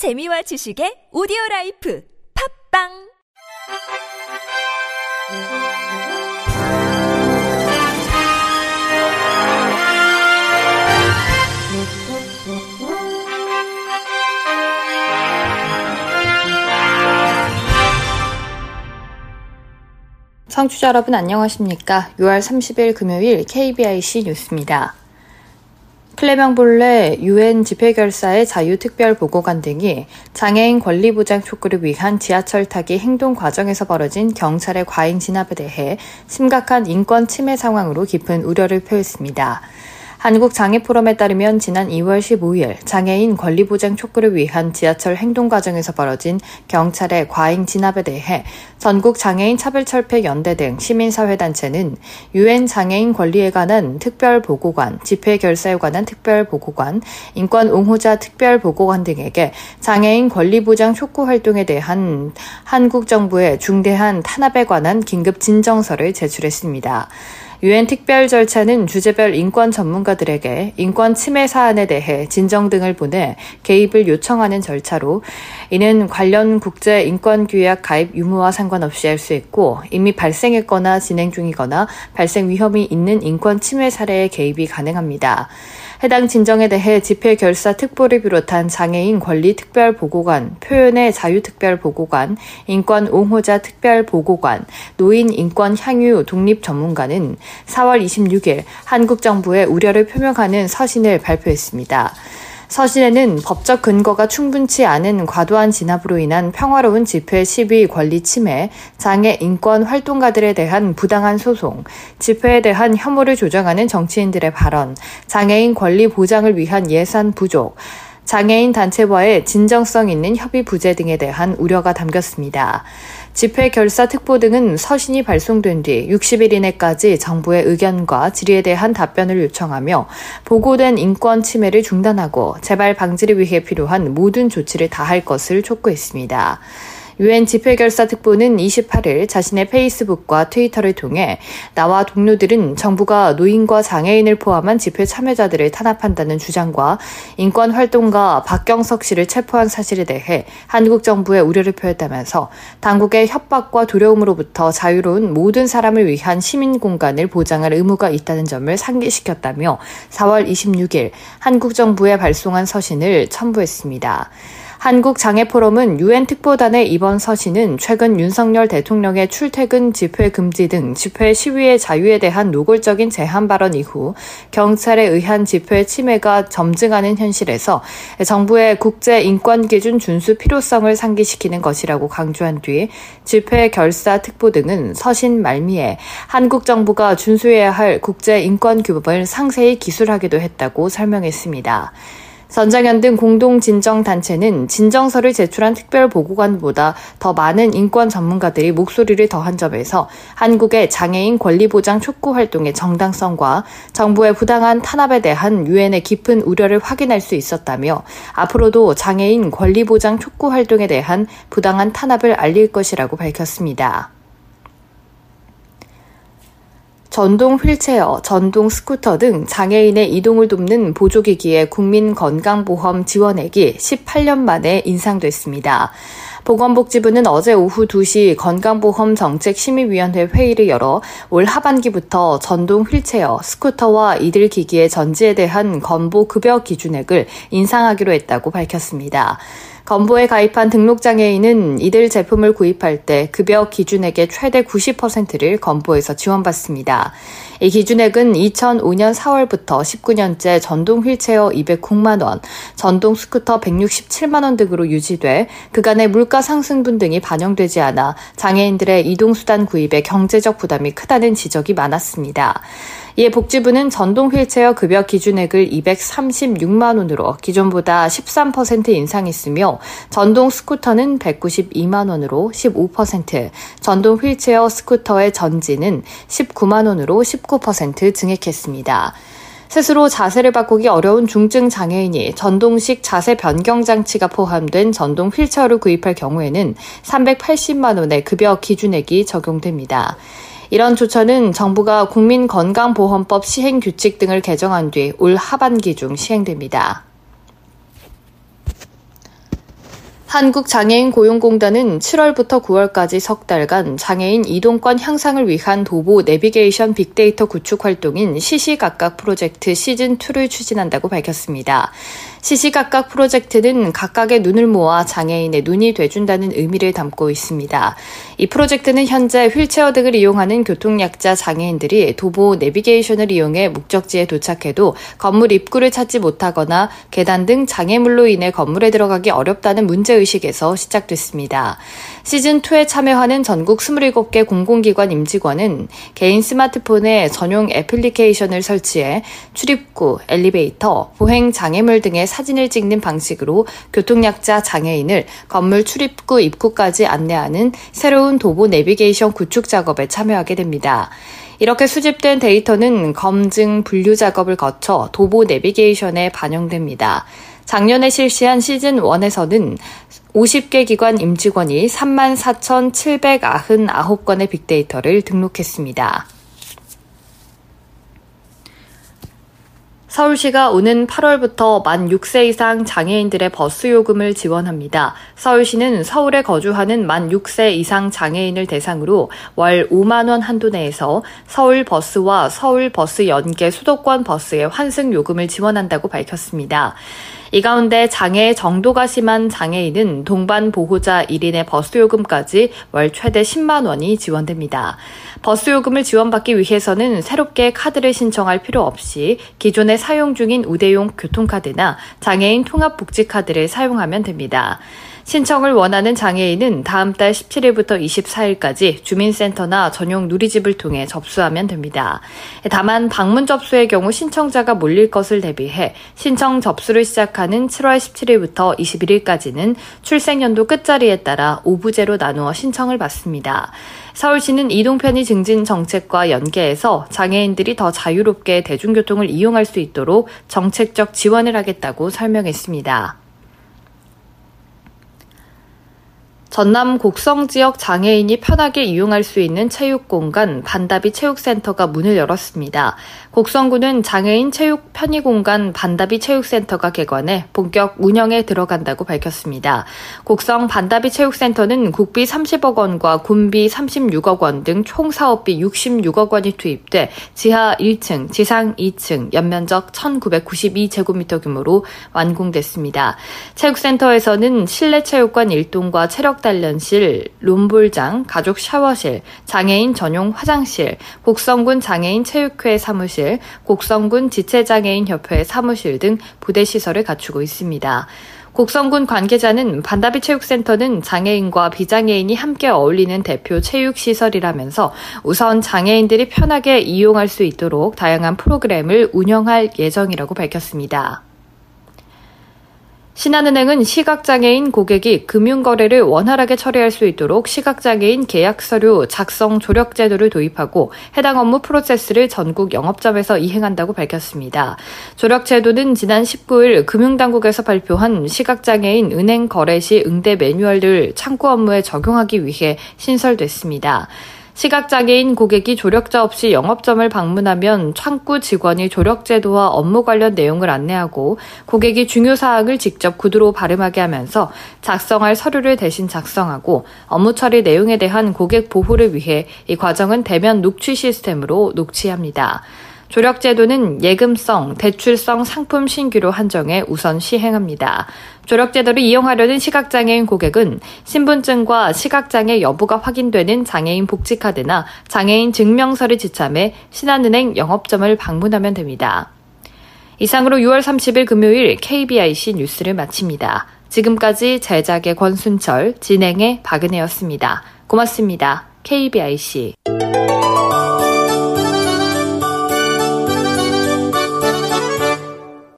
재미와 지식의 오디오 라이프 팝빵 청취자 여러분 안녕하십니까? 6월 30일 금요일 KBIC 뉴스입니다. 클레명 볼레 유엔 집회결사의 자유특별보고관 등이 장애인 권리보장 촉구를 위한 지하철 타기 행동 과정에서 벌어진 경찰의 과잉 진압에 대해 심각한 인권 침해 상황으로 깊은 우려를 표했습니다. 한국장애포럼에 따르면 지난 2월 15일 장애인 권리보장 촉구를 위한 지하철 행동 과정에서 벌어진 경찰의 과잉 진압에 대해 전국 장애인 차별철폐 연대 등 시민사회단체는 유엔 장애인 권리에 관한 특별보고관, 집회 결사에 관한 특별보고관, 인권 옹호자 특별보고관 등에게 장애인 권리보장 촉구 활동에 대한 한국 정부의 중대한 탄압에 관한 긴급 진정서를 제출했습니다. 유엔 특별 절차는 주제별 인권 전문가들에게 인권 침해 사안에 대해 진정 등을 보내 개입을 요청하는 절차로 이는 관련 국제 인권 규약 가입 유무와 상관없이 할 수 있고 이미 발생했거나 진행 중이거나 발생 위험이 있는 인권 침해 사례에 개입이 가능합니다. 해당 진정에 대해 집회 결사 특보를 비롯한 장애인 권리 특별 보고관, 표현의 자유 특별 보고관, 인권 옹호자 특별 보고관, 노인 인권 향유 독립 전문가는 4월 26일 한국 정부의 우려를 표명하는 서신을 발표했습니다. 서신에는 법적 근거가 충분치 않은 과도한 진압으로 인한 평화로운 집회 시위 권리 침해, 장애 인권 활동가들에 대한 부당한 소송, 집회에 대한 혐오를 조장하는 정치인들의 발언, 장애인 권리 보장을 위한 예산 부족, 장애인 단체와의 진정성 있는 협의 부재 등에 대한 우려가 담겼습니다. 집회 결사 특보 등은 서신이 발송된 뒤 60일 이내까지 정부의 의견과 질의에 대한 답변을 요청하며 보고된 인권 침해를 중단하고 재발 방지를 위해 필요한 모든 조치를 다할 것을 촉구했습니다. 유엔 집회결사 특보는 28일 자신의 페이스북과 트위터를 통해 나와 동료들은 정부가 노인과 장애인을 포함한 집회 참여자들을 탄압한다는 주장과 인권 활동가 박경석 씨를 체포한 사실에 대해 한국 정부의 우려를 표했다면서 당국의 협박과 두려움으로부터 자유로운 모든 사람을 위한 시민 공간을 보장할 의무가 있다는 점을 상기시켰다며 4월 26일 한국 정부에 발송한 서신을 첨부했습니다. 한국장애포럼은 유엔 특보단의 이번 서신은 최근 윤석열 대통령의 출퇴근 집회 금지 등 집회 시위의 자유에 대한 노골적인 제한 발언 이후 경찰에 의한 집회 침해가 점증하는 현실에서 정부의 국제 인권 기준 준수 필요성을 상기시키는 것이라고 강조한 뒤 집회 결사 특보 등은 서신 말미에 한국 정부가 준수해야 할 국제 인권 규범을 상세히 기술하기도 했다고 설명했습니다. 전장현 등 공동 진정 단체는 진정서를 제출한 특별 보고관보다 더 많은 인권 전문가들이 목소리를 더한 점에서 한국의 장애인 권리 보장 촉구 활동의 정당성과 정부의 부당한 탄압에 대한 유엔의 깊은 우려를 확인할 수 있었다며 앞으로도 장애인 권리 보장 촉구 활동에 대한 부당한 탄압을 알릴 것이라고 밝혔습니다. 전동 휠체어, 전동 스쿠터 등 장애인의 이동을 돕는 보조기기의 국민건강보험 지원액이 18년 만에 인상됐습니다. 보건복지부는 어제 오후 2시 건강보험정책심의위원회 회의를 열어 올 하반기부터 전동 휠체어, 스쿠터와 이들 기기의 전지에 대한 건보 급여 기준액을 인상하기로 했다고 밝혔습니다. 건보에 가입한 등록장애인은 이들 제품을 구입할 때 급여 기준액의 최대 90%를 건보에서 지원받습니다. 이 기준액은 2005년 4월부터 19년째 전동 휠체어 209만 원, 전동 스쿠터 167만 원 등으로 유지돼 그간의 물가 상승분 등이 반영되지 않아 장애인들의 이동수단 구입에 경제적 부담이 크다는 지적이 많았습니다. 이에 복지부는 전동 휠체어 급여 기준액을 236만 원으로 기존보다 13% 인상했으며 전동 스쿠터는 192만 원으로 15%, 전동 휠체어 스쿠터의 전지는 19만 원으로 19% 증액했습니다. 스스로 자세를 바꾸기 어려운 중증 장애인이 전동식 자세 변경 장치가 포함된 전동 휠체어를 구입할 경우에는 380만 원의 급여 기준액이 적용됩니다. 이런 조처는 정부가 국민건강보험법 시행 규칙 등을 개정한 뒤 올 하반기 중 시행됩니다. 한국장애인 고용공단은 7월부터 9월까지 석 달간 장애인 이동권 향상을 위한 도보 내비게이션 빅데이터 구축 활동인 시시각각 프로젝트 시즌2를 추진한다고 밝혔습니다. 시시각각 프로젝트는 각각의 눈을 모아 장애인의 눈이 돼준다는 의미를 담고 있습니다. 이 프로젝트는 현재 휠체어 등을 이용하는 교통약자 장애인들이 도보 내비게이션을 이용해 목적지에 도착해도 건물 입구를 찾지 못하거나 계단 등 장애물로 인해 건물에 들어가기 어렵다는 문제의식에서 시작됐습니다. 시즌2에 참여하는 전국 27개 공공기관 임직원은 개인 스마트폰에 전용 애플리케이션을 설치해 출입구, 엘리베이터, 보행 장애물 등의 사진을 찍는 방식으로 교통약자 장애인을 건물 출입구 입구까지 안내하는 새로운 도보 내비게이션 구축 작업에 참여하게 됩니다. 이렇게 수집된 데이터는 검증, 분류 작업을 거쳐 도보 내비게이션에 반영됩니다. 작년에 실시한 시즌 1에서는 50개 기관 임직원이 34,799건의 빅데이터를 등록했습니다. 서울시가 오는 8월부터 만 6세 이상 장애인들의 버스 요금을 지원합니다. 서울시는 서울에 거주하는 만 6세 이상 장애인을 대상으로 월 5만원 한도 내에서 서울 버스와 서울 버스 연계 수도권 버스의 환승 요금을 지원한다고 밝혔습니다. 이 가운데 장애 정도가 심한 장애인은 동반 보호자 1인의 버스 요금까지 월 최대 10만 원이 지원됩니다. 버스 요금을 지원받기 위해서는 새롭게 카드를 신청할 필요 없이 기존에 사용 중인 우대용 교통카드나 장애인 통합복지카드를 사용하면 됩니다. 신청을 원하는 장애인은 다음 달 17일부터 24일까지 주민센터나 전용 누리집을 통해 접수하면 됩니다. 다만 방문 접수의 경우 신청자가 몰릴 것을 대비해 신청 접수를 시작하는 7월 17일부터 21일까지는 출생연도 끝자리에 따라 오부제로 나누어 신청을 받습니다. 서울시는 이동편의 증진 정책과 연계해서 장애인들이 더 자유롭게 대중교통을 이용할 수 있도록 정책적 지원을 하겠다고 설명했습니다. 전남 곡성 지역 장애인이 편하게 이용할 수 있는 체육공간 반다비 체육센터가 문을 열었습니다. 곡성구는 장애인 체육 편의공간 반다비 체육센터가 개관해 본격 운영에 들어간다고 밝혔습니다. 곡성 반다비 체육센터는 국비 30억 원과 군비 36억 원 등 총 사업비 66억 원이 투입돼 지하 1층, 지상 2층, 연면적 1992제곱미터 규모로 완공됐습니다. 체육센터에서는 실내 체육관 1동과 체력 단련실, 롬볼장, 가족 샤워실, 장애인 전용 화장실, 곡성군 장애인 체육회 사무실, 곡성군 지체장애인 협회 사무실 등 부대 시설을 갖추고 있습니다. 곡성군 관계자는 반다비 체육센터는 장애인과 비장애인이 함께 어울리는 대표 체육시설이라면서 우선 장애인들이 편하게 이용할 수 있도록 다양한 프로그램을 운영할 예정이라고 밝혔습니다. 신한은행은 시각장애인 고객이 금융거래를 원활하게 처리할 수 있도록 시각장애인 계약서류 작성 조력 제도를 도입하고 해당 업무 프로세스를 전국 영업점에서 이행한다고 밝혔습니다. 조력 제도는 지난 19일 금융당국에서 발표한 시각장애인 은행 거래 시 응대 매뉴얼을 창구 업무에 적용하기 위해 신설됐습니다. 시각장애인 고객이 조력자 없이 영업점을 방문하면 창구 직원이 조력제도와 업무 관련 내용을 안내하고 고객이 중요 사항을 직접 구두로 발음하게 하면서 작성할 서류를 대신 작성하고 업무 처리 내용에 대한 고객 보호를 위해 이 과정은 대면 녹취 시스템으로 녹취합니다. 조력제도는 예금성, 대출성 상품 신규로 한정해 우선 시행합니다. 조력제도를 이용하려는 시각장애인 고객은 신분증과 시각장애 여부가 확인되는 장애인 복지카드나 장애인 증명서를 지참해 신한은행 영업점을 방문하면 됩니다. 이상으로 6월 30일 금요일 KBIC 뉴스를 마칩니다. 지금까지 제작의 권순철, 진행의 박은혜였습니다. 고맙습니다. KBIC.